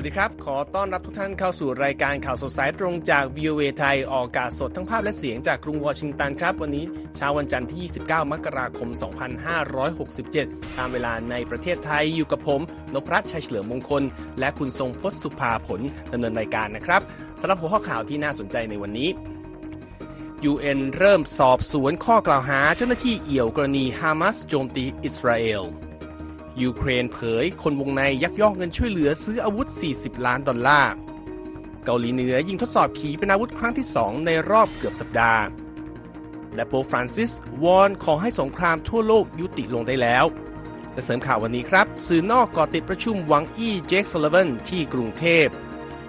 วัสดีครับ ขอต้อนรับทุกท่านเข้าสู่รายการข่าวสดสายตรงจาก VOA ไทย ออกอากาศสดทั้งภาพและเสียงจากกรุงวอชิงตันครับ วันนี้เช้าวันจันทร์ที่ 29 มกราคม 2567 ตามเวลาในประเทศไทยอยู่กับผมนพรัชชัยเฉลิมมงคล และคุณทรงพศสุภาผลดำเนินรายการนะครับสำหรับหัวข้อข่าวที่น่าสนใจในวันนี้ UN เริ่มสอบสวนข้อกล่าวหาเจ้าหน้าที่เอี่ยวกรณีฮามาสโจมตีอิสราเอล ยูเครนเผยคนวงในยักยอกเงินช่วยเหลือซื้ออาวุธ 40 ล้านดอลลาร์ เกาหลีเหนือยิงทดสอบขีปนาวุธครั้งที่ 2 ในรอบเกือบสัปดาห์ และโป๊ปฟรานซิสวอนขอให้สงครามทั่วโลกยุติลงได้แล้วและเสริมข่าววันนี้ครับ สื่อนอกเกาะติดประชุมหวังอี้เจคซัลลิแวนที่กรุงเทพ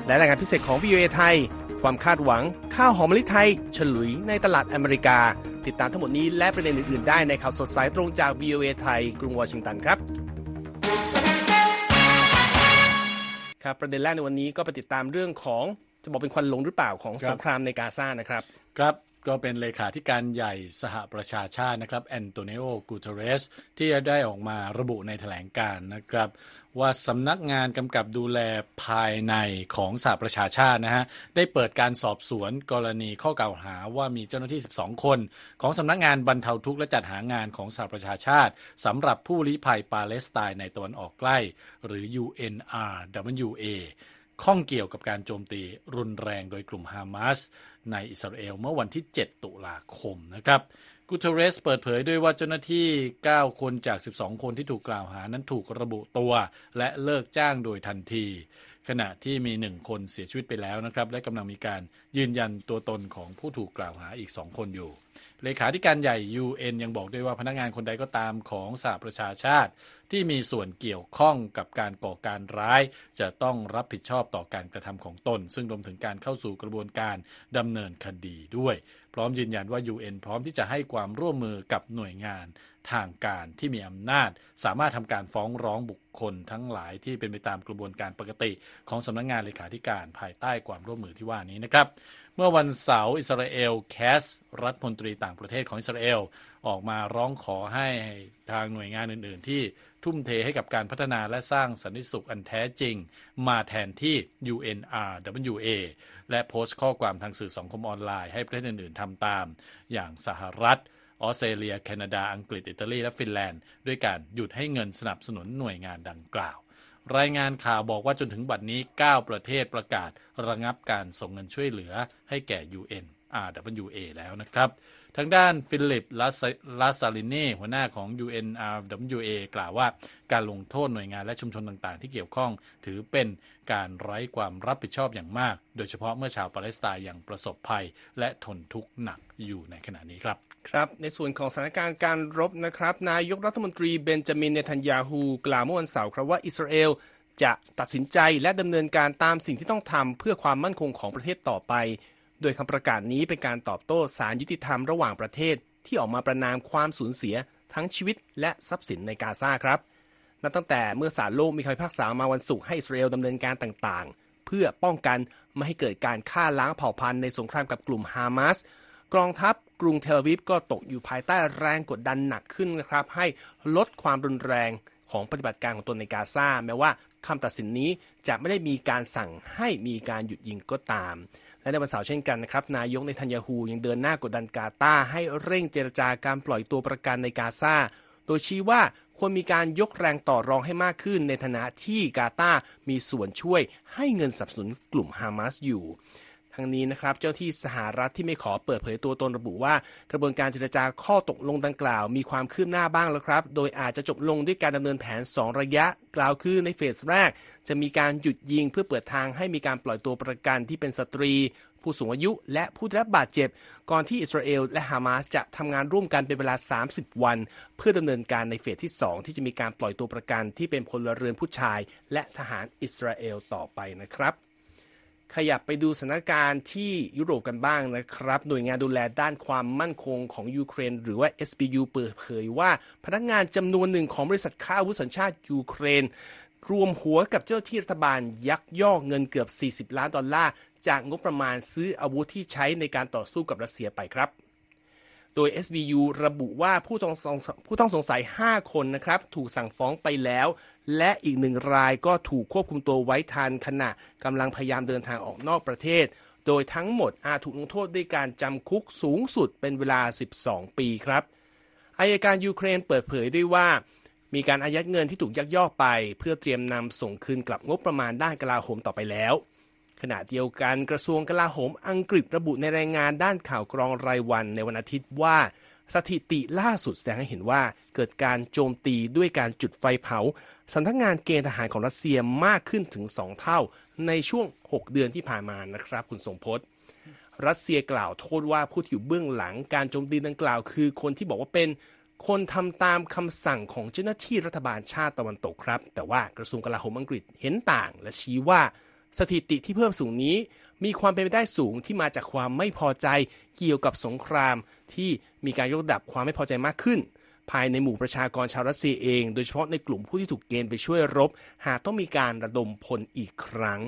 และรายงานพิเศษของ VOA ไทย ความคาดหวังข้าวหอมมะลิไทย ฉลุยในตลาดอเมริกา ติดตามทั้งหมดนี้และประเด็นอื่น ๆ ได้ในข่าวสดสายตรงจาก VOA ไทย กรุงวอชิงตันครับ ครับประเด็นแรกในวันนี้ก็ไปติดตามเรื่องของจะบอกเป็นควันหลงหรือเปล่าของสงครามในกาซานะครับ ครับ ก็เป็นเลขาธิการใหญ่สหประชาชาตินะครับแอนโตนิโอกูเทเรส ที่ได้ออกมาระบุในแถลงการนะครับ ว่าสำนักงานกำกับดูแลภายในของสหประชาชาตินะฮะได้เปิดการสอบสวนกรณีข้อกล่าวหาว่ามีเจ้าหน้าที่ 12 คน ของสำนักงานบรรเทาทุกข์และจัดหางานของสหประชาชาติสำหรับผู้ลี้ภัยปาเลสไตน์ในตะวันออกใกล้ หรือ UNRWA ข้องเกี่ยวกับการโจมตีรุนแรงโดยกลุ่มฮามาสในอิสราเอลเมื่อวันที่ 7 ตุลาคมนะครับกูเทเรสเปิดเผยด้วยว่าเจ้าหน้าที่ 9 คนจาก 12 คนที่ถูกกล่าวหานั้นถูกระบุตัว และเลิกจ้างโดยทันที ขณะที่มีหนึ่งคนเสียชีวิตไปแล้วนะครับ และกำลังมีการยืนยันตัวตนของผู้ถูกกล่าวหาอีกสองคนอยู่ เลขาธิการใหญ่ UN ยังบอกด้วยว่าพนักงานคนใดก็ตามของสหประชาชาติ ที่มีส่วนเกี่ยวข้องกับการก่อการร้าย จะต้องรับผิดชอบต่อการกระทำของตน ซึ่งรวมถึงการเข้าสู่กระบวนการดำเนินคดีด้วย พร้อมยืนยันว่า UN พร้อมที่จะให้ความร่วมมือกับหน่วยงานทางการที่มีอำนาจ สามารถทำการฟ้องร้องบุคคลทั้งหลายที่เป็นไปตามกระบวนการปกติ ของสำนักงงานเลขาธิการภายใต้ความร่วมมือที่ว่านี้นะครับ มื่อวันเสาร์อิสราเอลแคสรัฐมนตรีต่างประเทศของอิสราเอลออกมาร้องขอให้ทางหน่วยงานอื่น ๆ ที่ทุ่มเทให้กับการพัฒนาและสร้างสันติสุขอันแท้จริง มาแทนที่ UNRWA และโพสต์ข้อความทางสื่อสังคมออนไลน์ให้ประเทศอื่น ๆทำตาม อย่างสหรัฐออสเตรเลีย แคนาดา อังกฤษ อิตาลี และฟินแลนด์ ด้วยการหยุดให้เงินสนับสนุนหน่วยงานดังกล่าว รายงานข่าวบอกว่าจนถึงบัดนี้ 9 ประเทศประกาศระงับการส่งเงินช่วยเหลือให้แก่ UNRWA แล้วนะครับ ทางด้านฟิลิปลาซารินีหัวหน้าของ UNRWA กล่าวว่าการลงโทษหน่วยงานและชุมชนต่างๆ ที่เกี่ยวข้องถือเป็นการไร้ความรับผิดชอบอย่างมาก โดยเฉพาะเมื่อชาวปาเลสไตน์ยังประสบภัย และทนทุกข์หนักอยู่ในขณะนี้ครับ ครับ ในส่วนของสถานการณ์การรบนะครับ นายกรัฐมนตรีเบนจามินเนทันยาฮูกล่าวเมื่อวันเสาร์ครับว่าอิสราเอลจะตัดสินใจและดำเนินการตามสิ่งที่ต้องทำเพื่อความมั่นคงของประเทศต่อไป โดยคำประกาศนี้เป็นการตอบโต้สารยุติธรรมระหว่างประเทศ ที่ออกมาประนามความสูญเสียทั้งชีวิตและทรัพย์สินในกาซาครับ นับตั้งแต่เมื่อศาลโลกมีคำพิพากษามาวันศุกร์ให้อิสราเอลดำเนินการต่างๆ เพื่อป้องกันไม่ให้เกิดการฆ่าล้างเผ่าพันธุ์ในสงครามกับกลุ่มฮามาสกองทัพกรุงเทลวิฟก็ตกอยู่ภายใต้แรงกดดันหนักขึ้นนะครับ ให้ลดความรุนแรงของปฏิบัติการของตนในกาซาแม้ว่าคำตัดสินนี้จะไม่ได้มีการสั่งให้มีการหยุดยิงก็ตาม และในวันเสาร์เช่นกันนะครับนายกในทันยาฮูยังเดินหน้ากดดันกาตาให้เร่งเจรจาการปล่อยตัวประกันในกาซาโดยชี้ว่าควรมีการยกแรงต่อรองให้มากขึ้นในฐานะที่กาตามีส่วนช่วยให้เงินสนับสนุนกลุ่มฮามาสอยู่ ทั้งนี้นะครับเจ้าที่สหรัฐที่ไม่ขอเปิดเผยตัวตนระบุว่ากระบวนการเจรจาข้อตกลงดังกล่าว มีความคืบหน้าบ้างแล้วครับ โดยอาจจะจบลงด้วยการดำเนินแผน 2 ระยะ กล่าวคือในเฟสแรก จะมีการหยุดยิงเพื่อเปิดทางให้มีการปล่อยตัวประกันที่เป็นสตรี ผู้สูงอายุ และผู้ได้รับบาดเจ็บ ก่อนที่อิสราเอลและฮามาสจะทำงานร่วมกันเป็นเวลา 30 วัน เพื่อดำเนินการในเฟสที่ 2 ที่จะมีการปล่อยตัวประกันที่เป็นพลเรือนผู้ชาย และทหารอิสราเอลต่อไปนะครับ ขยับไปดูสถานการณ์ที่ยุโรปกันบ้างนะครับ หน่วยงานดูแลด้านความมั่นคงของยูเครน หรือว่า SBU เปิดเผยว่า พนักงานจำนวนหนึ่งของบริษัทค้าอาวุธสัญชาติยูเครน รวมหัวกับเจ้าหน้าที่รัฐบาลยักยอกเงินเกือบ 40 ล้านดอลลาร์ จากงบประมาณซื้ออาวุธที่ใช้ในการต่อสู้กับรัสเซียไปครับ โดย SBU ระบุว่าผู้ต้องสงผู้ต้องสงสัย 5 คนนะครับ ถูกสั่งฟ้องไปแล้ว และอีกหนึ่งรายก็ถูกควบคุมตัวไว้ทันขณะกำลังพยายามเดินทางออกนอกประเทศ โดยทั้งหมดอาจถูกลงโทษด้วยการจำคุกสูงสุดเป็นเวลา 12 ปีครับอายการยูเครนเปิดเผยด้วยว่ามีการอายัดเงินที่ถูกยักยอกไป เพื่อเตรียมนำส่งคืนกลับงบประมาณด้านกลาโหมต่อไปแล้ว ขณะเดียวกันกระทรวงกลาโหมอังกฤษระบุในรายงานด้านข่าวกรองรายวันในวันอาทิตย์ว่า สถิติล่าสุดแสดงให้เห็นว่าเกิดการโจมตีด้วยการจุดไฟเผาสำนักงานเกณฑ์ทหารของรัสเซียมากขึ้นถึง 2 เท่า ในช่วง 6 เดือนที่ผ่านมานะครับ คุณสงพจน์รัสเซียกล่าวโทษว่าผู้ที่อยู่เบื้องหลังการโจมตีดังกล่าว คือคนที่บอกว่าเป็นคนทำตามคำสั่งของเจ้าหน้าที่รัฐบาลชาติตะวันตกครับ แต่ว่ากระทรวงกลาโหมอังกฤษเห็นต่างและชี้ว่า สถิติที่เพิ่มสูงนี้ มีความเป็นไปได้สูงที่มาจากความไม่พอใจเกี่ยวกับสงคราม ที่มีการยกระดับความไม่พอใจมากขึ้น ภายในหมู่ประชากรชาวรัสเซียเอง โดยเฉพาะในกลุ่มผู้ที่ถูกเกณฑ์ไปช่วยรบ หากต้องมีการระดมพลอีกครั้ง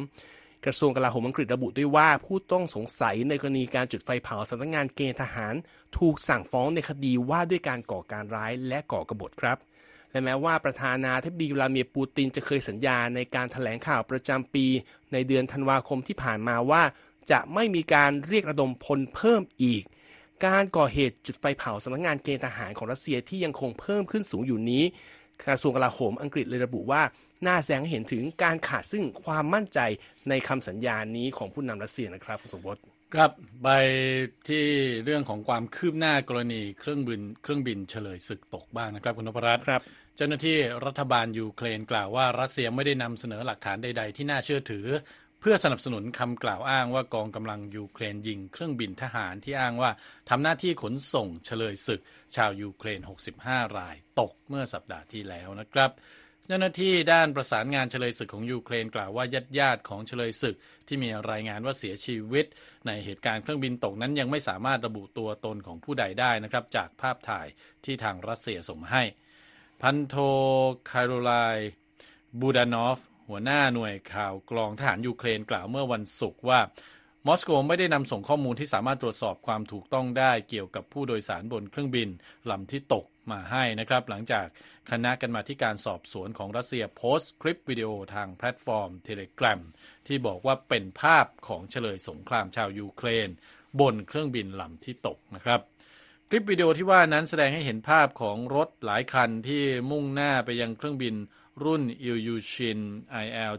กระทรวงกลาโหมอังกฤษระบุด้วยว่าผู้ต้องสงสัยในกรณีการจุดไฟเผาสำนักงานเกณฑ์ทหาร ถูกสั่งฟ้องในคดีว่าด้วยการก่อการร้ายและก่อกบฏครับ และแม้ว่าประธานาธิบดีวลาเมียร์ปูตินจะเคยสัญญาในการถแถลงข่าวประจำปี ในเดือนธันวาคมที่ผ่านมาว่า จะไม่มีการเรียกระดมพลเพิ่มอีก การก่อเหตุจุดไฟเผาสำนักงานเกณฑ์ทหารของรัสเซียที่ยังคงเพิ่มขึ้นสูงอยู่นี้กระทรวงกลาโหมอังกฤษเลยระบุว่า น่าแสดงให้เห็นถึงการขาดซึ่งความมั่นใจในคำสัญญานี้ของผู้นำรัสเซียนะครับคุณสมบัติครับไปที่เรื่องของความคืบหน้ากรณีเครื่องบินเครื่องบินเฉลยศึกตกบ้างนะครับคุณนพรัตน์ครับ เจ้าหน้าที่รัฐบาลยูเครนกล่าวว่ารัสเซียไม่ได้นำเสนอหลักฐานใด ๆ ที่น่าเชื่อถือ เพื่อสนับสนุนคำกล่าวอ้างว่ากองกำลังยูเครนยิงเครื่องบินทหารที่อ้างว่าทำหน้าที่ขนส่งเชลยศึก ชาวยูเครน 65 รายตกเมื่อสัปดาห์ที่แล้วนะครับเจ้าหน้าที่ด้านประสานงานเชลยศึกของยูเครนกล่าวว่าญาติญาติของเชลยศึก ที่มีรายงานว่าเสียชีวิต ในเหตุการณ์เครื่องบินตกนั้นยังไม่สามารถระบุตัวตนของผู้ใดได้นะครับจากภาพถ่ายที่ทางรัสเซียส่งมาให้ พลโทคีริโลบูดานอฟ หัวหน้าหน่วยข่าวกรองทหารยูเครนกล่าวเมื่อวันศุกร์ว่ามอสโกไม่ได้นำส่งข้อมูลที่สามารถตรวจสอบความถูกต้องได้เกี่ยวกับผู้โดยสารบนเครื่องบินลำที่ตกมาให้นะครับ หลังจากคณะกรรมาธิการสอบสวนของรัสเซียโพสต์คลิปวิดีโอทางแพลตฟอร์ม Telegram ที่บอกว่าเป็นภาพของเชลยสงครามชาวยูเครน บนเครื่องบินลำที่ตกนะครับ คลิปวิดีโอที่ว่านั้นแสดงให้เห็นภาพของรถหลายคันที่มุ่งหน้าไปยังเครื่องบินรุ่นอิลยูชิน IL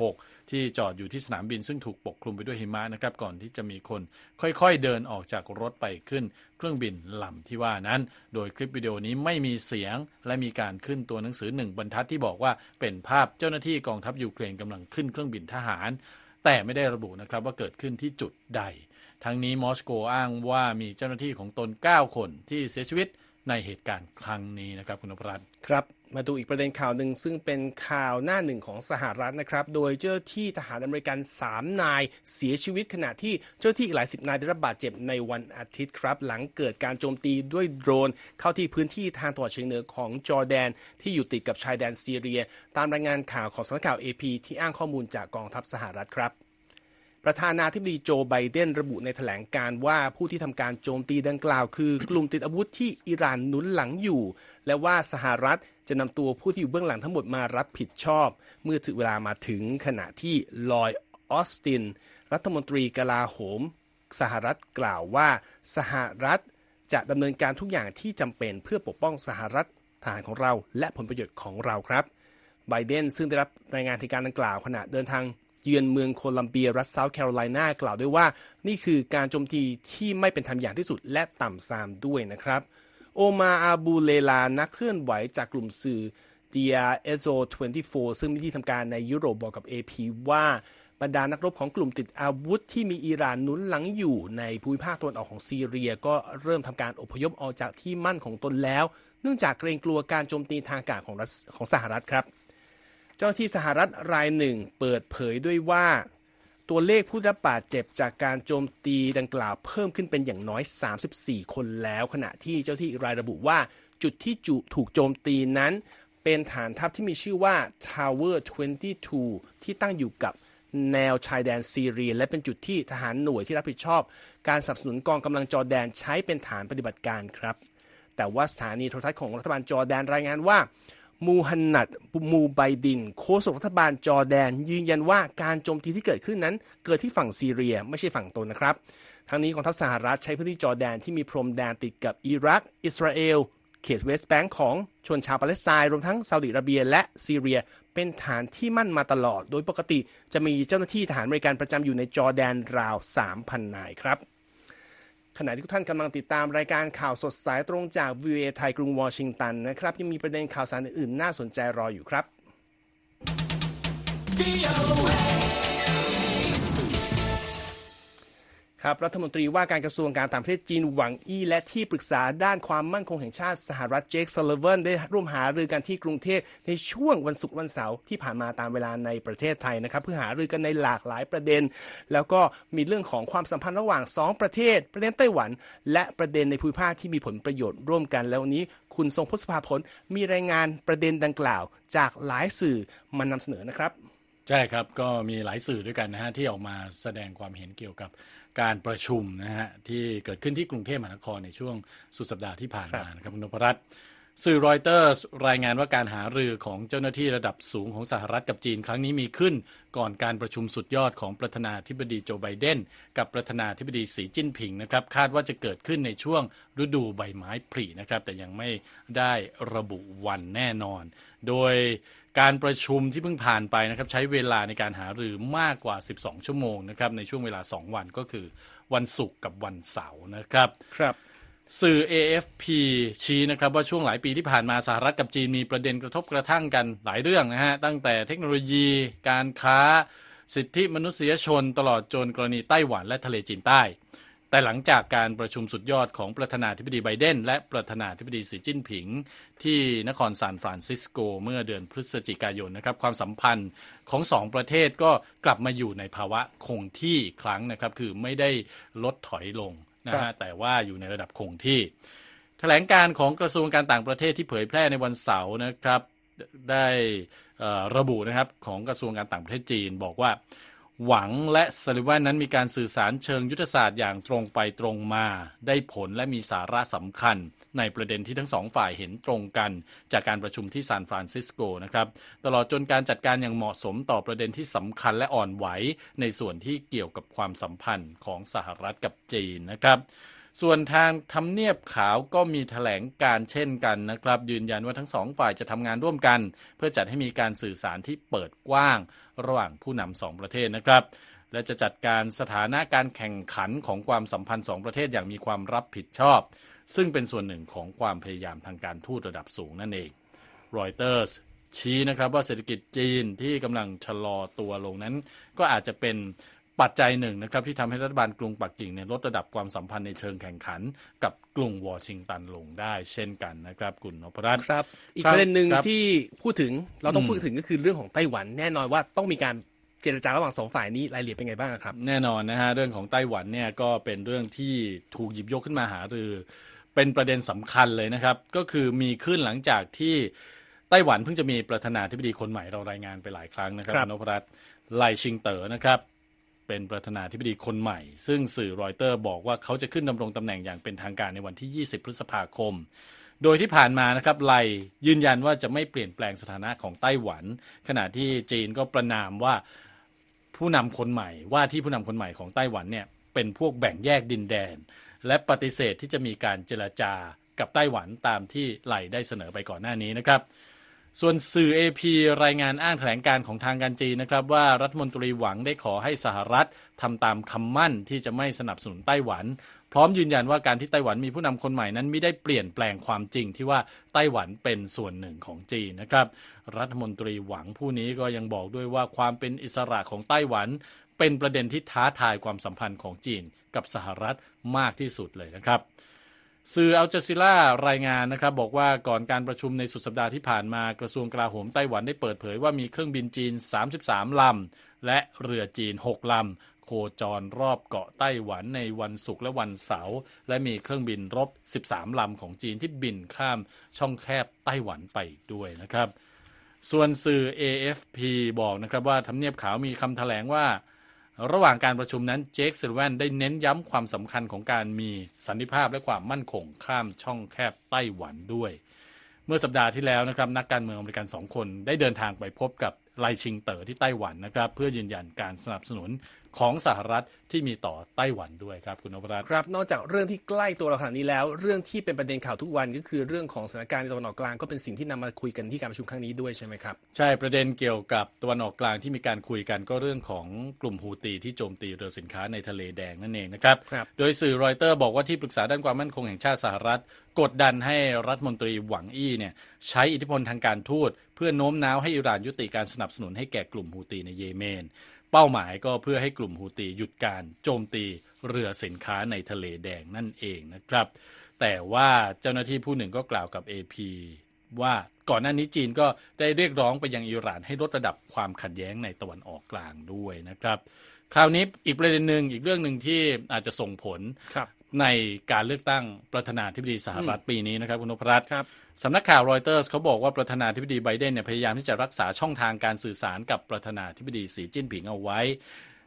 76 ที่จอดอยู่ที่สนามบินซึ่งถูกปกคลุมไปด้วยหิมะนะครับ ก่อนที่จะมีคนค่อยๆเดินออกจากรถไปขึ้นเครื่องบินลำที่ว่านั้น โดยคลิปวิดีโอนี้ไม่มีเสียงและมีการขึ้นตัวหนังสือหนึ่งบรรทัดที่บอกว่าเป็นภาพเจ้าหน้าที่กองทัพยูเครนกำลังขึ้นเครื่องบินทหาร แต่ไม่ได้ระบุนะครับว่าเกิดขึ้นที่จุดใด ทั้งนี้มอสโกอ้างว่ามีเจ้าหน้าที่ของตน 9 คนที่เสียชีวิตในเหตุการณ์ครั้งนี้นะครับคุณนพรัตน์ครับ มาดูอีกประเด็นข่าวหนึ่งซึ่งเป็นข่าวหน้าหนึ่งของสหรัฐนะครับ โดยเจ้าที่ทหารอเมริกัน 3 นายเสียชีวิตขณะที่เจ้าที่อีกหลายสิบนายได้รับบาดเจ็บในวันอาทิตย์ครับ หลังเกิดการโจมตีด้วยโดรน เข้าที่พื้นที่ทางตะวันเฉียงเหนือของจอร์แดน ที่อยู่ติดกับชายแดนซีเรีย ตามรายงานข่าวของสำนักข่าว AP ที่อ้างข้อมูลจากกองทัพสหรัฐครับ ประธานาธิบดีโจไบเดนระบุในแถลงการว่าผู้ที่ทำการโจมตีดังกล่าวคือกลุ่มติดอาวุธที่อิหร่านหนุนหลังอยู่ และว่าสหรัฐจะนำตัวผู้ที่อยู่เบื้องหลังทั้งหมดมารับผิดชอบ เมื่อถึงเวลามาถึงขณะที่ลอยออสติน รัฐมนตรีกลาโหม สหรัฐกล่าวว่าสหรัฐจะดำเนินการทุกอย่างที่จำเป็นเพื่อปกป้องสหรัฐทหารของเราและผลประโยชน์ของเราครับไบเดนซึ่งได้รับรายงานเหตุการณ์ดังกล่าวขณะเดินทาง เยือนเมืองโคลัมเบียรัฐเซาท์แคโรไลนากล่าวด้วยว่า นี่คือการโจมตีที่ไม่เป็นธรรมอย่างที่สุดและต่ำซามด้วยนะครับ โอมาอาบูเลลานักเคลื่อนไหวจากกลุ่มสื่อ DRSO 24 ซึ่งมีที่ทำการในยุโรปบอกกับ AP ว่าบรรดานักรบของกลุ่มติดอาวุธที่มีอิหร่านนุนหลังอยู่ในภูมิภาคตะวันออกของซีเรีย ก็เริ่มทำการอพยพออกจากที่มั่นของตนแล้ว เนื่องจากเกรงกลัวการโจมตีทางอากาศของของสหรัฐครับ เจ้าที่สหรัฐรายหนึ่งเปิดเผยด้วยว่า ตัวเลขผู้รับบาดเจ็บจากการโจมตีดังกล่าวเพิ่มขึ้นเป็นอย่างน้อย 34 คนแล้ว ขณะที่เจ้าที่รายระบุว่า จุดที่จุถูกโจมตีนั้น เป็นฐานทัพที่มีชื่อว่า Tower 22 ที่ตั้งอยู่กับแนวชายแดนซีเรีย และเป็นจุดที่ทหารหน่วยที่รับผิดชอบ การสนับสนุนกองกำลังจอร์แดนใช้เป็นฐานปฏิบัติการครับ แต่ว่าสถานีโทรทัศน์ของรัฐบาลจอร์แดนรายงานว่า มูฮันนัดมูไบดิน โฆษกรัฐบาลจอร์แดน ยืนยันว่าการโจมตีที่เกิดขึ้นนั้น เกิดที่ฝั่งซีเรียไม่ใช่ฝั่งตนนะครับ ทั้งนี้กองทัพสหรัฐใช้พื้นที่จอร์แดนที่มีพรมแดนติดกับอิรัก อิสราเอล เขตเวสต์แบงก์ของชนชาวปาเลสไตน์รวมทั้งซาอุดิอาระเบีย และซีเรีย เป็นฐานที่มั่นมาตลอด โดยปกติจะมีเจ้าหน้าที่ทหารอเมริกันประจำอยู่ในจอร์แดนราว 3,000 นายครับ ขณะที่ทุกท่านกำลังติดตามรายการข่าวสดสายตรงจาก VOA ไทยกรุงวอชิงตันนะครับ ยังมีประเด็นข่าวสารอื่นๆ น่าสนใจรออยู่ครับ ครับรัฐมนตรีว่าการกระทรวงการต่างประเทศจีนหวังอี้และที่ปรึกษาด้านความมั่นคงแห่งชาติสหรัฐเจคซัลลิแวนได้ร่วมหารือกันที่กรุงเทพในช่วงวันศุกร์วันเสาร์ที่ผ่านมาตามเวลาในประเทศไทยนะครับเพื่อหารือกันในหลากหลายประเด็น แล้วก็มีเรื่องของความสัมพันธ์ระหว่าง 2 ประเทศ ประเด็นไต้หวัน และประเด็นในภูมิภาคที่มีผลประโยชน์ร่วมกันแล้วนี้ คุณทรงพศภาพลมีรายงานประเด็นดังกล่าว จากหลายสื่อมานำเสนอนะครับ ใช่ครับก็มีหลายสื่อด้วยกันนะฮะที่ออกมาแสดงความเห็นเกี่ยวกับการประชุมนะฮะที่เกิดขึ้นที่กรุงเทพมหานครในช่วงสุดสัปดาห์ที่ผ่านมานะครับคุณนพรัตน์ สื่อรอยเตอร์รายงานว่าการหารือของเจ้าหน้าที่ระดับสูงของสหรัฐกับจีนครั้งนี้มีขึ้น ก่อนการประชุมสุดยอดของประธานาธิบดีโจไบเดน กับประธานาธิบดีสีจิ้นผิงนะครับคาดว่าจะเกิดขึ้นในช่วงฤดูใบไม้ผลินะครับแต่ยังไม่ได้ระบุวันแน่นอน โดยการประชุมที่เพิ่งผ่านไปนะครับใช้เวลาในการหารือมากกว่า 12 ชั่วโมงนะครับในช่วงเวลา 2 วันก็คือวันศุกร์กับวันเสาร์นะครับครับ สื่อ AFP ชี้นะครับว่าช่วงหลายปีที่ผ่านมาสหรัฐกับจีนมีประเด็นกระทบกระทั่งกันหลายเรื่องนะฮะ ตั้งแต่เทคโนโลยี การค้า สิทธิมนุษยชน ตลอดจนกรณีไต้หวันและทะเลจีนใต้ แต่หลังจากการประชุมสุดยอดของประธานาธิบดีไบเดน และประธานาธิบดีสีจิ้นผิง ที่นครซานฟรานซิสโกเมื่อเดือนพฤศจิกายนนะครับความสัมพันธ์ของสองประเทศก็กลับมาอยู่ในภาวะคงที่อีกครั้งนะครับคือไม่ได้ลดถอยลง นะฮะแต่ว่าอยู่ในระดับคงที่ แถลงการของกระทรวงการต่างประเทศที่เผยแพร่ในวันเสาร์นะครับได้ระบุนะครับของกระทรวงการต่างประเทศจีนบอกว่า หวังและซาลิวันนั้นมีการสื่อสารเชิงยุทธศาสตร์อย่างตรงไปตรงมาได้ผลและมีสาระสำคัญ ในประเด็นที่ทั้งสองฝ่ายเห็นตรงกันจากการประชุมที่ซานฟรานซิสโกนะครับตลอดจนการจัดการอย่างเหมาะสมต่อประเด็นที่สำคัญและอ่อนไหวในส่วนที่เกี่ยวกับความสัมพันธ์ของสหรัฐกับจีนนะครับส่วนทางทำเนียบขาวก็มีแถลงการเช่นกันนะครับ ยืนยันว่าทั้งสองฝ่ายจะทำงานร่วมกัน เพื่อจัดให้มีการสื่อสารที่เปิดกว้าง ระหว่างผู้นำสองประเทศนะครับ และจะจัดการสถานะการแข่งขันของความสัมพันธ์สองประเทศอย่างมีความรับผิดชอบ ซึ่งเป็นส่วนหนึ่งของความพยายามทางการทูตระดับสูงนั่นเองรอยเตอร์สชี้นะครับว่าเศรษฐกิจจีนที่กำลังชะลอตัวลงนั้น ก็อาจจะเป็นปัจจัยหนึ่งนะครับที่ทำให้รัฐบาลกรุงปักกิ่งเนี่ยลดระดับความสัมพันธ์ในเชิงแข่งขัน กับกรุงวอชิงตันลงได้เช่นกันนะครับคุณนพรัตน์ครับ อีกครับประเด็นหนึ่งครับที่พูดถึงเราต้องอืมพูดถึงก็คือเรื่องของไต้หวัน แน่นอนว่าต้องมีการ เจรจาระหว่างสองฝ่ายนี้รายละเอียดเป็นไงบ้างครับ แน่นอนนะฮะเรื่องของไต้หวันเนี่ยก็เป็นเรื่องที่ถูกหยิบยกขึ้นมาหารือเป็นประเด็นสำคัญเลยนะครับ ก็คือมีขึ้นหลังจากที่ไต้หวันเพิ่งจะมีประธานาธิบดีคนใหม่เรารายงานไปหลายครั้งนะครับครับณนพรัตน์ไลชิงเต๋อนะครับเป็นประธานาธิบดีคนใหม่ ซึ่งสื่อรอยเตอร์บอกว่าเขาจะขึ้นดำรงตำแหน่งอย่างเป็นทางการในวันที่ 20 พฤษภาคม โดยที่ผ่านมานะครับไลยืนยันว่าจะไม่เปลี่ยนแปลงสถานะของไต้หวัน ขณะที่จีนก็ประนามว่า ผู้นำคนใหม่ว่าที่ผู้นำคนใหม่ของไต้หวันเนี่ยเป็นพวกแบ่งแยกดินแดน และปฏิเสธที่จะมีการเจรจากับไต้หวันตามที่ไหลได้เสนอไปก่อนหน้านี้นะครับ ส่วนสื่อ AP รายงานอ้างแถลงการของทางการจีนนะครับ ว่ารัฐมนตรีหวังได้ขอให้สหรัฐทำตามคำมั่นที่จะไม่สนับสนุนไต้หวัน พร้อมยืนยันว่าการที่ไต้หวันมีผู้นำคนใหม่นั้นไม่ได้เปลี่ยนแปลงความจริงที่ว่าไต้หวันเป็นส่วนหนึ่งของจีนนะครับ รัฐมนตรีหวังผู้นี้ก็ยังบอกด้วยว่าความเป็นอิสระของไต้หวันเป็นประเด็นที่ท้าทายความสัมพันธ์ของจีนกับสหรัฐมากที่สุดเลยนะครับ สื่ออัลจาซิล่ารายงานนะครับ บอกว่าก่อนการประชุมในสุดสัปดาห์ที่ผ่านมากระทรวงกลาโหมไต้หวันได้เปิดเผยว่ามีเครื่องบินจีน 33 ลำ และเรือจีน 6 ลำ โคจรรอบเกาะไต้หวันในวันศุกร์และวันเสาร์และมีเครื่องบินรบ 13 ลำของจีนที่บินข้ามช่องแคบไต้หวันไปด้วยนะครับ ส่วนสื่อ AFP บอกนะครับว่าทำเนียบขาวมีคำถแถลงว่า ระหว่างการประชุมนั้นเจคเซลแวนได้เน้นย้ำความสำคัญของการมีสันติภาพและความมั่นคงข้ามช่องแคบไต้หวันด้วยเมื่อสัปดาห์ที่แล้วนะครับนักการเมืองอเมริกันสองคนได้เดินทางไปพบกับไลชิงเต๋อที่ไต้หวันนะครับ เพื่อยืนยันการสนับสนุนของสหรัฐที่มีต่อไต้หวันด้วยครับคุณนพรัตน์ครับ นอกจากเรื่องที่ใกล้ตัวเราขนาดนี้แล้ว เรื่องที่เป็นประเด็นข่าวทุกวันก็คือเรื่องของสถานการณ์ในตะวันออกกลางก็เป็นสิ่งที่นำมาคุยกันที่การประชุมครั้งนี้ด้วยใช่ไหมครับใช่ประเด็นเกี่ยวกับตะวันออกกลางที่มีการคุยกันก็เรื่องของกลุ่มฮูตีที่โจมตีเรือสินค้าในทะเลแดงนั่นเองนะครับรบโดยสื่อรอยเตอร์บอกว่าที่ปรึกษาด้านความมั่นคงแห่งชาติสหรัฐ กดดันให้รัฐมนตรีหวังอี้เนี่ยใช้อิทธิพลทางการทูตเพื่อโน้มน้าวให้อิหร่านยุติการสนับสนุนให้แก่กลุ่มฮูตีในเยเมน เป้าหมายก็เพื่อให้กลุ่มฮูตีหยุดการโจมตีเรือสินค้าในทะเลแดงนั่นเองนะครับ แต่ว่าเจ้าหน้าที่ผู้หนึ่งก็กล่าวกับ AP ว่าก่อนหน้านี้จีนก็ได้เรียกร้องไปยังอิหร่านให้ลดระดับความขัดแย้งในตะวันออกกลางด้วยนะครับ คราวนี้อีกประเด็นหนึ่งอีกเรื่องหนึ่งที่อาจจะส่งผล ในการเลือกตั้งประธานาธิบดีสหรัฐปีนี้นะครับคุณนพรัตน์สำนักข่าวรอยเตอร์สเขาบอกว่าประธานาธิบดีไบเดนเนี่ยพยายามที่จะรักษาช่องทางการสื่อสารกับประธานาธิบดีสีจิ้นผิงเอาไว้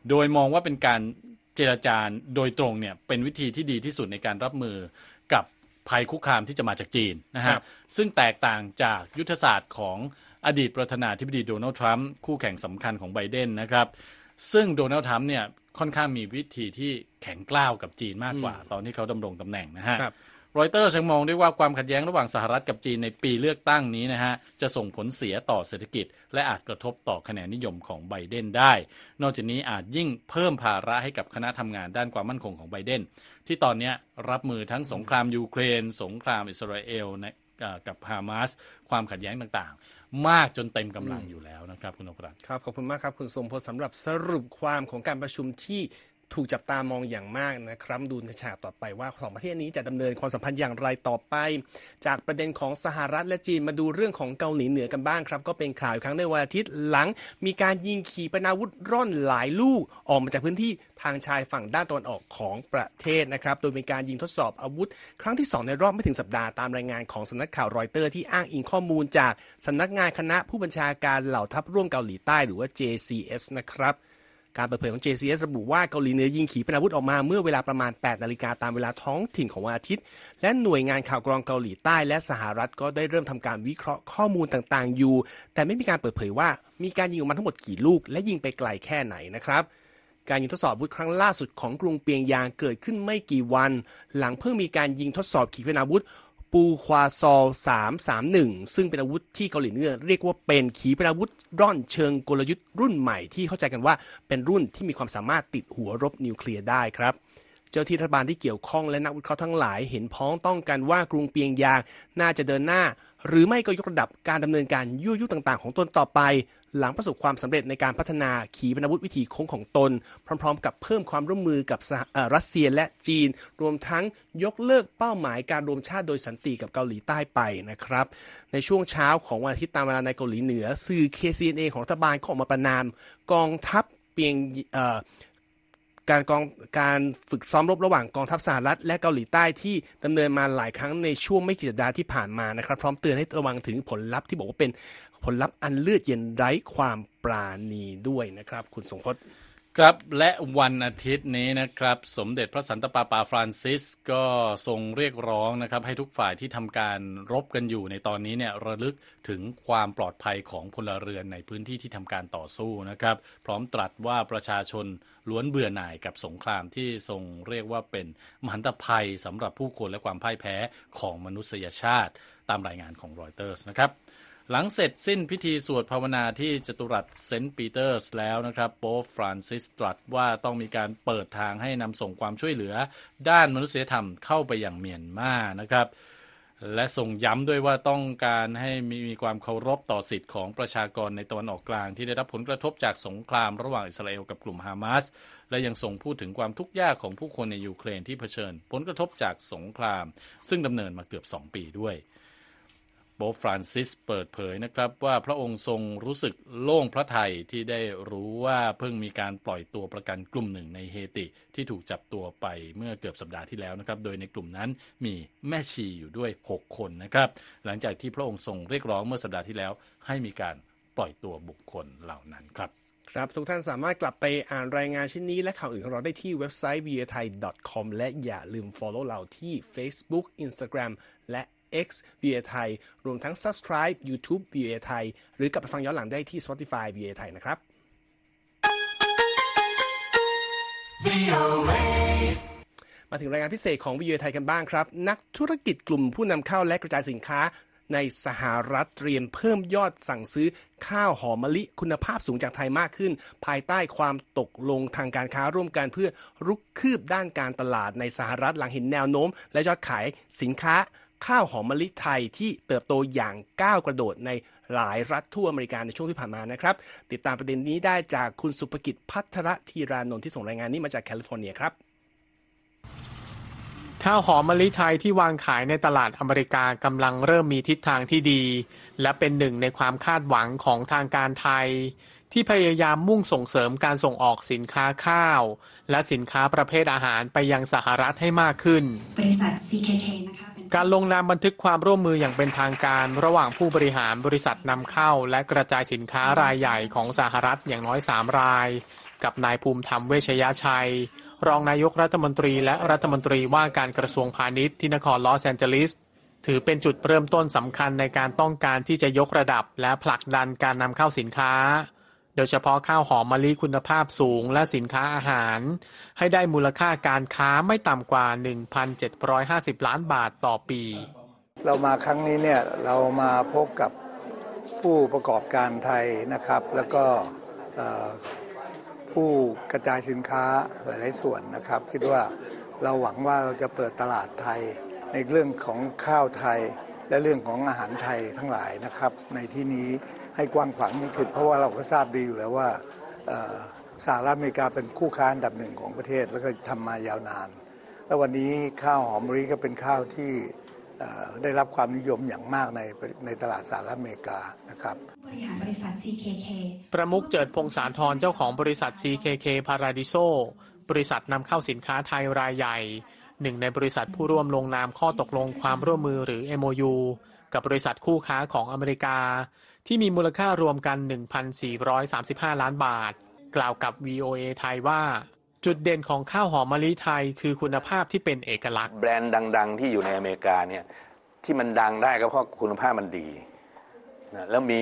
โดยมองว่าเป็นการเจรจาโดยตรงเนี่ยเป็นวิธีที่ดีที่สุดในการรับมือกับภัยคุกคามที่จะมาจากจีนนะฮะซึ่งแตกต่างจากยุทธศาสตร์ของอดีตประธานาธิบดีโดนัลด์ทรัมป์คู่แข่งสำคัญของไบเดนนะครับซึ่งโดนัลด์ทรัมป์เนี่ย ค่อนข้างมีวิธีที่แข็งกล้าวกับจีนมากกว่า ตอนที่เขาดำรงตำแหน่งนะฮะรอยเตอร์ยังมองด้วยว่าความขัดแย้งระหว่างสหรัฐกับจีนในปีเลือกตั้งนี้นะฮะ จะส่งผลเสียต่อเศรษฐกิจ และอาจกระทบต่อคะแนนนิยมของไบเดนได้ นอกจากนี้อาจยิ่งเพิ่มภาระให้กับคณะทำงานด้านความมั่นคงของไบเดนที่ตอนนี้รับมือทั้งสงครามยูเครน สงครามอิสราเอล กับฮามาสความขัดแย้งต่างๆ มากจนเต็มกำลังอยู่แล้วนะครับ คุณนพรัตน์ครับ ขอบคุณมากครับ คุณสมพลสำหรับสรุปความของการประชุมที่ ถูกจับตามองอย่างมากนะครับ ดูในฉากต่อไปว่าสองประเทศนี้จะดำเนินความสัมพันธ์อย่างไรต่อไป จากประเด็นของสหรัฐและจีนมาดูเรื่องของเกาหลีเหนือกันบ้างครับ ก็เป็นข่าวครั้งในวันอาทิตย์หลัง มีการยิงขีปนาวุธร่อนหลายลูก ออกมาจากพื้นที่ทางชายฝั่งด้านตะวันออกของประเทศนะครับ โดยเป็นการยิงทดสอบอาวุธ ครั้งที่ 2 ในรอบไม่ถึงสัปดาห์ตามรายงานของสำนักข่าวรอยเตอร์ที่อ้างอิงข้อมูลจากสำนักงานคณะผู้บัญชาการเหล่าทัพร่วมเกาหลีใต้หรือว่า JCS นะครับ การเปิดเผยของ JCS ระบุว่าเกาหลีเหนือยิงขีปนาวุธออกมาเมื่อเวลาประมาณ 8 นาฬิกาตามเวลาท้องถิ่นของวันอาทิตย์ และหน่วยงานข่าวกรองเกาหลีใต้และสหรัฐก็ได้เริ่มทำการวิเคราะห์ข้อมูลต่างๆ อยู่ แต่ไม่มีการเปิดเผยว่ามีการยิงออกมาทั้งหมดกี่ลูก และยิงไปไกลแค่ไหนนะครับการยิงทดสอบอาวุธครั้งล่าสุดของกรุงเปียงยางเกิดขึ้นไม่กี่วัน หลังเพิ่งมีการยิงทดสอบขีปนาวุธ ปูควาซอล331 ซึ่งเป็นอาวุธที่เกาหลีเหนือเรียกว่าเป็นขีปนาวุธร่อนเชิงกลยุทธ์รุ่นใหม่ที่เข้าใจกันว่าเป็นรุ่นที่มีความสามารถติดหัวรบนิวเคลียร์ได้ครับเจ้าที่รัฐบาลที่เกี่ยวข้องและนักวิเคราะห์ทั้งหลายเห็นพ้องต้องกันว่ากรุงเปียงยางน่าจะเดินหน้า หรือไม่ก็ยกระดับการดำเนินการยั่วยุต่างๆ ของตนต่อไป หลังประสบความสำเร็จในการพัฒนาขีปนาวุธวิธีโค้งของตน พร้อม ๆ กับเพิ่มความร่วมมือกับรัสเซียและจีน รวมทั้งยกเลิกเป้าหมายการรวมชาติโดยสันติกับเกาหลีใต้ไปนะครับ ในช่วงเช้าของวันอาทิตย์ตามเวลาในเกาหลีเหนือ สื่อ KCNA ของรัฐบาลก็ออกมาประนามกองทัพเปียง การกองการฝึกซ้อมรบระหว่างกองทัพสหรัฐและเกาหลีใต้ที่ดำเนินมาหลายครั้งในช่วงไม่กี่สัปดาห์ที่ผ่านมานะครับ พร้อมเตือนให้ระวังถึงผลลัพธ์ที่บอกว่าเป็นผลลัพธ์อันเลือดเย็นไร้ความปราณีด้วยนะครับ คุณสงพจน์ ครับและวันอาทิตย์นี้นะครับ สมเด็จพระสันตะปาปาฟรานซิสก็ทรงเรียกร้องนะครับ ให้ทุกฝ่ายที่ทำการรบกันอยู่ในตอนนี้เนี่ยระลึกถึงความปลอดภัยของพลเรือนในพื้นที่ที่ทำการต่อสู้นะครับ พร้อมตรัสว่าประชาชนล้วนเบื่อหน่ายกับสงครามที่ทรงเรียกว่าเป็นมหันตภัยสำหรับผู้คนและความพ่ายแพ้ของมนุษยชาติ ตามรายงานของรอยเตอร์สนะครับ หลังเสร็จสิ้นพิธีสวดภาวนาที่จตุรัสเซนต์ปีเตอร์สแล้วนะครับโป๊ปฟรานซิสตรัสว่าต้องมีการเปิดทางให้นำส่งความช่วยเหลือ ด้านมนุษยธรรมเข้าไปอย่างเมียนมานะครับ และส่งย้ำด้วยว่าต้องการให้มีมีความเคารพต่อสิทธิ์ของประชากรในตะวันออกกลาง ที่ได้รับผลกระทบจากสงครามระหว่างอิสราเอลกับกลุ่มฮามาสและยังส่งพูดถึงความทุกข์ยากของผู้คนในยูเครนที่เผชิญ ผลกระทบจากสงคราม ซึ่งดำเนินมาเกือบ 2 ปีด้วย ป๊ปฟรานซิสเปิดเผยนะครับว่าพระองค์ทรงรู้สึกโล่งพระทัยที่ได้รู้ว่าเพิ่งมีการปล่อยตัวประกันกลุ่มหนึ่งในเฮติที่ถูกจับตัวไปเมื่อเกือบสัปดาห์ที่แล้วนะครับ โดยในกลุ่มนั้นมีแม่ชีอยู่ด้วย 6 คนนะครับ หลังจากที่พระองค์ทรงเรียกร้องเมื่อสัปดาห์ที่แล้ว ให้มีการปล่อยตัวบุคคลเหล่านั้นครับครับ ทุกท่านสามารถกลับไปอ่านรายงานชิ้นนี้และข่าวอื่นของเราได้ที่เว็บไซต์ v i a t h a i com และอย่าลืม follow เราที่ Facebook Instagram และ X v i t h a i รวมทั้ง subscribe YouTube v i t h a i หรือกลับไปฟังย้อนหลังได้ที่ Spotify v i t h a i นะครับ มาถึงรายงานพิเศษของวีโอเอไทยกันบ้างครับ นักธุรกิจกลุ่มผู้นำเข้าและกระจายสินค้าในสหรัฐเตรียมเพิ่มยอดสั่งซื้อข้าวหอมมะลิคุณภาพสูงจากไทยมากขึ้น ภายใต้ความตกลงทางการค้าร่วมกันเพื่อรุกคืบด้านการตลาดในสหรัฐหลังเห็นแนวโน้ม และยอดขายสินค้า ข้าวหอมมะลิไทยที่เติบโตอย่างก้าวกระโดดในหลายรัฐทั่วอเมริกาในช่วงที่ผ่านมานะครับ ติดตามประเด็นนี้ได้จากคุณสุภกิจพัทรธีรานนท์ที่ส่งรายงานนี้มาจากแคลิฟอร์เนียครับ ข้าวหอมมะลิไทยที่วางขายในตลาดอเมริกากำลังเริ่มมีทิศทางที่ดี และเป็นหนึ่งในความคาดหวังของทางการไทย ที่พยายามมุ่งส่งเสริมการส่งออกสินค้าข้าว และสินค้าประเภทอาหารไปยังสหรัฐให้มากขึ้น บริษัท CKK นะคะเป็น การลงนามบันทึกความร่วมมืออย่างเป็นทางการ ระหว่างผู้บริหารบริษัทนำเข้า และกระจายสินค้ารายใหญ่ของสหรัฐอย่างน้อย 3 ราย กับนายภูมิธรรมเวชยชัย รองนายกรัฐมนตรีและรัฐมนตรีว่าการกระทรวงพาณิชย์ที่นครลอสแอนเจลิส ถือเป็นจุดเริ่มต้นสำคัญในการต้องการที่จะยกระดับและผลักดันการนำเข้าสินค้า โดยเฉพาะข้าวหอมมะลิคุณภาพสูงและสินค้าอาหาร ให้ได้มูลค่าการค้าไม่ต่ำกว่า 1,750 ล้านบาทต่อปี เรามาครั้งนี้เนี่ยเรามาพบกับผู้ประกอบการไทยนะครับ แล้วก็ผู้กระจายสินค้าหลายๆส่วนนะครับ คิดว่าเราหวังว่าเราจะเปิดตลาดไทยในเรื่องของข้าวไทย และเรื่องของอาหารไทยทั้งหลายนะครับ ในที่นี้ ให้กว้างขวางยิ่งขึ้นเพราะว่าเราก็ทราบดีอยู่แล้วว่าเอ่อสหรัฐอเมริกาเป็นคู่ค้าอันดับหนึ่งของประเทศแล้วก็ทำมายาวนาน แล้ววันนี้ข้าวหอมมะลิก็เป็นข้าวที่เอ่อได้รับความนิยมอย่างมากในในตลาดสหรัฐอเมริกานะครับผู้บริหารบริษัท CKK ประมุขเจิดพงษานทรเจ้าของบริษัท CKK Paradiso บริษัทนำเข้าสินค้าไทยรายใหญ่ หนึ่งในบริษัทผู้ร่วมลงนามข้อตกลงความร่วมมือหรือ MOU กับบริษัทคู่ค้าของอเมริกา ที่มีมูลค่ารวมกัน 1,435 ล้านบาท กล่าวกับ VOA ไทยว่า จุดเด่นของข้าวหอมมะลิไทยคือคุณภาพที่เป็นเอกลักษณ์ แบรนด์ดัง ๆ ที่อยู่ในอเมริกาเนี่ยที่มันดังได้ก็เพราะคุณภาพมันดีนะแล้วมี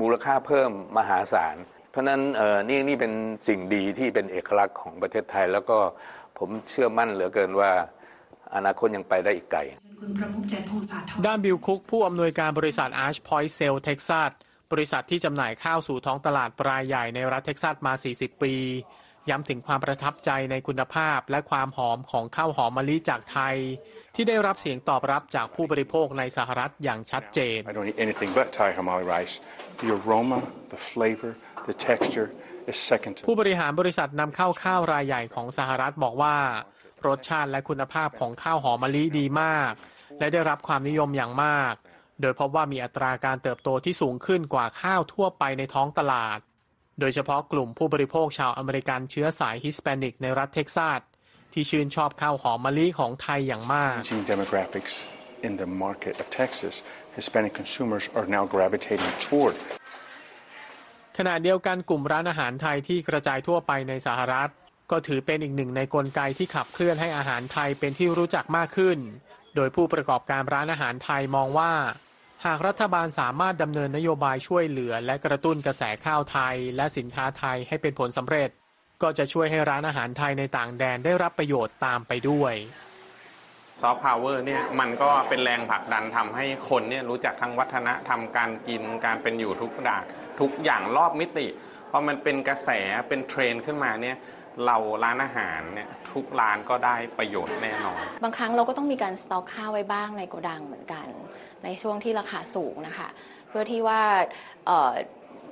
มูลค่าเพิ่มมหาศาล เพราะนั้นเออนี่นี่เป็นสิ่งดีที่เป็นเอกลักษณ์ของประเทศไทย แล้วก็ผมเชื่อมั่นเหลือเกินว่า อนาคตยังไปได้อีกไกลคุณประมุขเจิดพงษาทรด้านบิลคุก ผู้อำนวยการบริษัท Arch Point Sale Texas บริษัทที่จำหน่ายข้าวสู่ท้องตลาดรายใหญ่ในรัฐเท็กซัสมา 40 ปี ย้ำถึงความประทับใจในคุณภาพและความหอมของข้าวหอมมะลิจากไทย ที่ได้รับเสียงตอบรับจากผู้บริโภคในสหรัฐอย่างชัดเจน I don't eat anything but Thai Hamali rice. The aroma, the flavor, the texture is second to ผู้บริหารบริษัทนำเข้าข้าวรายใหญ่ของสหรัฐบอกว่า รสชาติและคุณภาพของข้าวหอมมะลิดีมาก และได้รับความนิยมอย่างมาก โดยพบว่ามีอัตราการเติบโตที่สูงขึ้นกว่าข้าวทั่วไปในท้องตลาด โดยเฉพาะกลุ่มผู้บริโภคชาวอเมริกันเชื้อสายฮิสแปนิกในรัฐเท็กซัสที่ชื่นชอบข้าวหอมมะลิของไทยอย่างมาก changing demographics in the market of Texas. Hispanic consumers are now gravitating toward ขณะเดียวกันกลุ่มร้านอาหารไทยที่กระจายทั่วไปในสหรัฐ ก็ถือเป็นอีกหนึ่งในกลไกที่ขับเคลื่อนให้อาหารไทยเป็นที่รู้จักมากขึ้น โดยผู้ประกอบการร้านอาหารไทยมองว่า หากรัฐบาลสามารถดำเนินนโยบายช่วยเหลือ และกระตุ้นกระแสข้าวไทย และสินค้าไทยให้เป็นผลสำเร็จ ก็จะช่วยให้ร้านอาหารไทยในต่างแดนได้รับประโยชน์ตามไปด้วยซอฟต์พาวเวอร์เนี่ยมันก็เป็นแรงผลักดันทำให้คนเนี่ยรู้จักทั้งวัฒนธรรมการกินการเป็นอยู่ทุกด่าทุกอย่างรอบมิติพอมันเป็นกระแสเป็นเทรนด์ขึ้นมาเนี่ย เราร้านอาหารเนี่ยทุกร้านก็ได้ประโยชน์แน่นอน บางครั้งเราก็ต้องมีการสต็อกข้าวไว้บ้างในโกดังเหมือนกัน ในช่วงที่ราคาสูงนะคะ เพื่อที่ว่า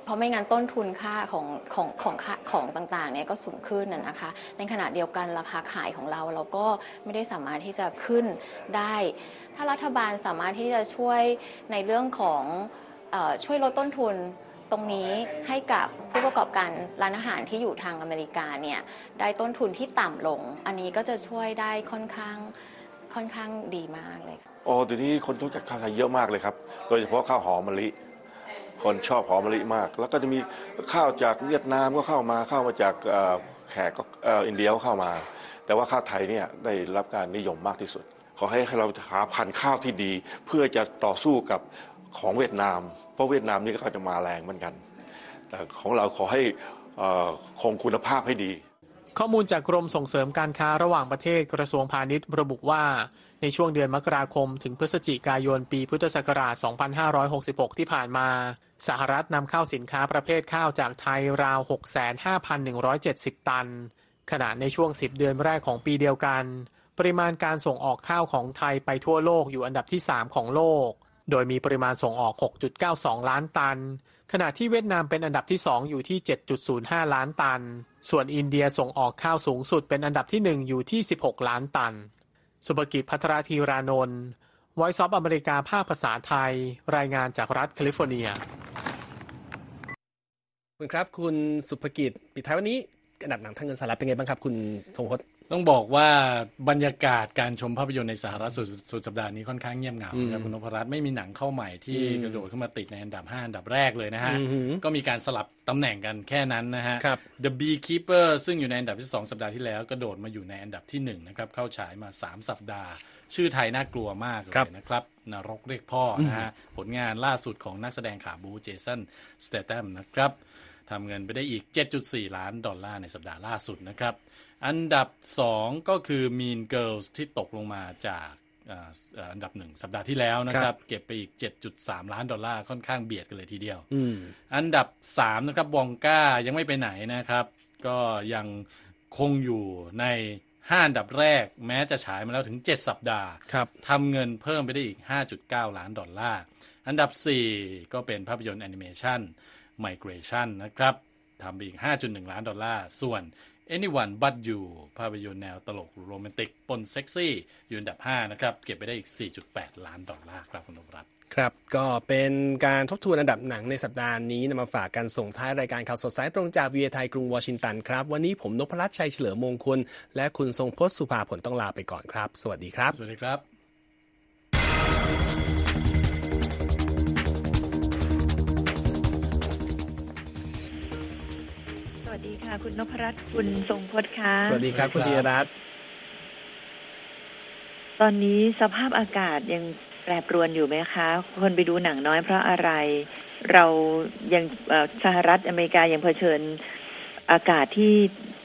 เพราะไม่งั้นต้นทุนค่าของของของของต่างๆเนี่ยก็สูงขึ้นนะคะ ในขณะเดียวกันราคาขายของเราเราก็ไม่ได้สามารถที่จะขึ้นได้ ถ้ารัฐบาลสามารถที่จะช่วยในเรื่องของช่วยลดต้นทุน ตรงนี้ให้กับผู้ประกอบการร้านอาหารที่อยู่ทางอเมริกาเนี่ยได้ต้นทุนที่ต่ำลง อันนี้ก็จะช่วยได้ค่อนข้างค่อนข้างดีมากเลยค่ะโอ้เดี๋ยวนี้คนรู้จักข้าวไทยเยอะมากเลยครับ โดยเฉพาะข้าวหอมมะลิ คนชอบหอมมะลิมาก แล้วก็จะมีข้าวจากเวียดนามก็เข้ามาข้าวมาจากเอ่อแขกก็เอ่ออินเดียก็เข้ามา แต่ว่าข้าวไทยเนี่ยได้รับการนิยมมากที่สุด ขอให้ให้เราหาพันธุ์ข้าวที่ดี เพื่อจะต่อสู้กับของเวียดนาม เพราะเวียดนามนี่ก็จะมาแรงเหมือนกัน แต่ของเราขอให้คงคุณภาพให้ดี ข้อมูลจากกรมส่งเสริมการค้าระหว่างประเทศกระทรวงพาณิชย์ระบุว่าในช่วงเดือนมกราคม ถึงพฤศจิกายนปีพุทธศักราช 2566 ที่ผ่านมา สหรัฐนำเข้าสินค้าประเภทข้าวจากไทยราว 65,170 ตัน ขณะในช่วง 10 เดือนแรกของปีเดียวกัน ปริมาณการส่งออกข้าวของไทยไปทั่วโลกอยู่อันดับที่ 3 ของโลก โดยมีปริมาณส่งออก 6.92 ล้านตัน ขณะที่เวียดนามเป็นอันดับที่ 2 อยู่ที่ 7.05 ล้านตัน ส่วนอินเดียส่งออกข้าวสูงสุดเป็นอันดับที่ 1 อยู่ที่ 16 ล้านตัน สุภกิจพัทรธีรานนท์ Voice of America ภาคภาษาไทย รายงานจากรัฐแคลิฟอร์เนีย ขอบคุณครับคุณสุภกิจปิดท้ายวันนี้ อันดับหนังทำเงินสหรัฐเป็นไงบ้างครับ คุณทรงพจน์ต้องบอกว่าบรรยากาศการชมภาพยนตร์ในสหรัฐสุดสุดสัปดาห์นี้ค่อนข้างเงียบเหงาครับคุณนพรัตน์ไม่มีหนังเข้าใหม่ที่อืมกระโดดขึ้นมาติดในอันดับ 5 อันดับแรกเลยนะฮะอือหือก็มีการสลับตำแหน่งกันแค่นั้นนะฮะครับ The Beekeeper ซึ่งอยู่ในอันดับที่ 2 สัปดาห์ที่แล้วกระโดดมาอยู่ในอันดับที่1นะครับเข้าฉายมา 3 สัปดาห์ ชื่อไทยน่ากลัวมากเลครับยนะครับนรกเรียกพ่อนะฮะผลงานล่าสุดของนักแสดงขาบูเจสันสเต t ตมนะครับ ทำเงินไปได้อีก 7.4 ล้านดอลลาร์ในสัปดาห์ล่าสุดนะครับ อันดับ 2 ก็คือ Mean Girls ที่ตกลงมาจากอ่าอ่าอันดับหนึ่งสัปดาห์ที่แล้วนะคครัรับบเก็บไปอีก 7.3 ล้านดอลลาร์ค่อนข้างเบียดกันเลยทีเดียวอืมอันดับ 3 นะครับวองก้ายังไม่ไปไหนนะครับ ก็ยังคงอยู่ใน5อันดับแรกแม้จะฉายมาแล้วถึง 7 สัปดาห์ครับทำเงินเพิ่มไปได้อีก 5.9 ล้านดอลลาร์ อันดับ 4 ก็เป็นภาพยนตร์แอนิเมชัน Migration นะครับทำไปอีก 5.1 ล้านดอลลาร์ ส่วน Anyone But You ภาพยนตร์แนวตลกโรแมนติกปนเซ็กซี่ อยู่อันดับ 5 นะครับ เก็บไปได้อีก 4.8 ล้านดอลลาร์ครับคุณนพรัตน์ครับ ก็เป็นการทบทวนอันดับหนังในสัปดาห์นี้นำมาฝากกันส่งท้ายรายการข่าวสดสายตรงจากวีโอเอไทยกรุงวอชิงตันครับ วันนี้ผมนพรัตน์ชัยเฉลิมมงคล และคุณทรงพจน์สุภาผลต้องลาไปก่อนครับ สวัสดีครับ สวัสดีครับ ค่ะคุณนพรัตน์คุณทรงพจน์ค่ะสวัสดีครับคุณธีรรัตน์ตอนนี้สภาพอากาศยังแปรปรวนอยู่ไหมคะ คนไปดูหนังน้อยเพราะอะไร เรายังเอ่อสหรัฐอเมริกายังเผชิญอากาศที่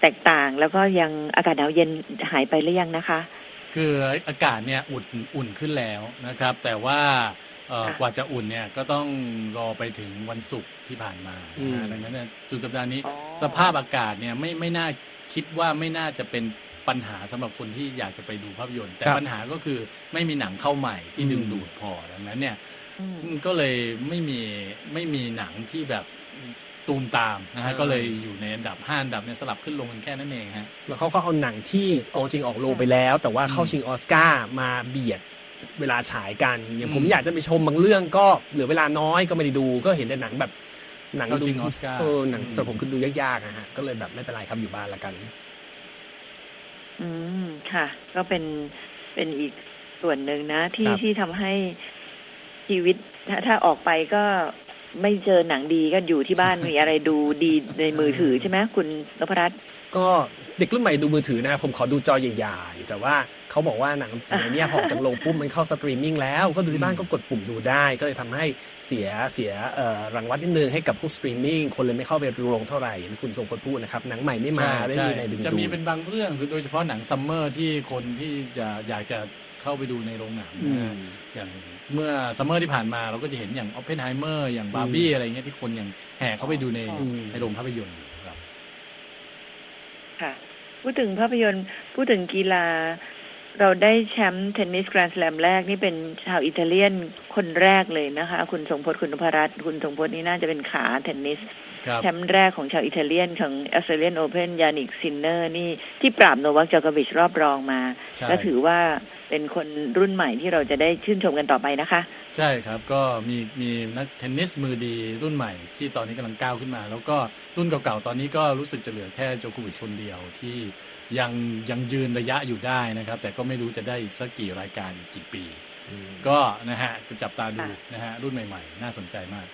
แตกต่าง แล้วก็ยังอากาศหนาวเย็นหายไปหรือยังนะคะ คืออากาศเนี่ยอุ่นอุ่นขึ้นแล้วนะครับ แต่ว่าเอ่อค่ะ กว่าจะอุ่นเนี่ยก็ต้องรอไปถึงวันศุกร์ที่ผ่านมาอืมนะดังนั้นเนี่ยสุดสัปดาห์นี้อ๋อสภาพอากาศเนี่ยไม่ไม่น่าคิดว่าไม่น่าจะเป็นปัญหาสำหรับคนที่อยากจะไปดูภาพยนตร์ แต่ครับปัญหาก็คือไม่มีหนังเข้าใหม่ที่อืมดึงดูดพอดังนั้นเนี่ยอืมก็เลยไม่มีไม่มีหนังที่แบบตูมตามนะฮะใช่ก็เลยอยู่ในอันดับห้าอันดับเนี่ยสลับขึ้นลงกันแค่นั้นเองฮะแล้วเขาก็เอาหนังที่เอาจริงออกโรงไปแล้ว แต่ว่าเข้าชิงออสการ์มาเบียด เวลาฉายกัน อย่างผมอืมอยากจะไปชมบางเรื่องก็เหลือเวลาน้อยก็ไม่ได้ดูก็เห็นแต่หนังแบบหนังเข้าดูชิงออสการ์เออหนังอืมสำหรับผมคือดูยากๆอะฮะก็เลยแบบไม่เป็นไรครับอยู่บ้านละกัน อืมค่ะ ก็เป็นเป็นอีกส่วนหนึ่งนะ ที่ครับที่ทำให้ชีวิตถ้าถ้าออกไปก็ไม่เจอหนังดีก็อยู่ที่บ้านมีอะไรดูดีในมือถือใช่ไหมคุณนพรัตน์ ก็เด็กรุ่นใหม่ดูมือถือนะผมขอดูจอใหญ่ๆ แต่ว่าเขาบอกว่าหนังสมัยเนี้ยพอออกจากโรงปุ๊บมันเข้าสตรีมมิ่งแล้ว ก็ดูที่บ้านก็กดปุ่มดูได้ ก็เลยทำให้เสียเสียเอ่อรางวัลนิดนึงให้กับพวกสตรีมมิ่งคนเลยไม่เข้าไปดูโรงเท่าไหร่อย่างที่คุณทรงพจน์พูดนะครับ หนังใหม่ไม่มาใช่ไม่ใช่มีอะไรดึงจะดูมีเป็นบางเรื่องคือโดยเฉพาะหนังซัมเมอร์ที่คนที่จะอยากจะเข้าไปดูในโรงหนังอืนะมฮะอย่างเมื่อซัมเมอร์ที่ผ่านมาเราก็จะเห็นอย่างออ p เพนไฮเมอร์อย่างบาร์บี้อะไรเงี้ยที่คนยังแห่เข้าไปดูในอืมในโรงภาพยนตร์อยู่ ค่ะ พูดถึงภาพยนตร์พูดถึงกีฬา เราได้แชมป์เทนนิสแกรนด์สแลมแรกนี่เป็นชาวอิตาเลียนคนแรกเลยนะคะ คุณทรงพจน์คุณนพรัตน์คุณทรงพจน์นี่น่าจะเป็นขาเทนนิส แชมป์แรกของชาวอิตาเลียนของออสเตรเลียนโอเพนยานิกซินเนอร์นี่ที่ปราบโนวัคยอโควิชรอบรองมาใช่ก็ถือว่าเป็นคนรุ่นใหม่ที่เราจะได้ชื่นชมกันต่อไปนะคะ ใช่ครับก็มีมีนักเทนนิสมือดีรุ่นใหม่ที่ตอนนี้กำลังก้าวขึ้นมา แล้วก็รุ่นเก่าๆ ตอนนี้ก็รู้สึกจะเหลือแค่โจโควิชคนเดียวที่ยังยังยืนระยะอยู่ได้นะครับ แต่ก็ไม่รู้จะได้อีกสักกี่รายการอีกกี่ปี ก็นะฮะจับตาดูนะฮะรุ่นใหม่ ๆ น่าสนใจมาก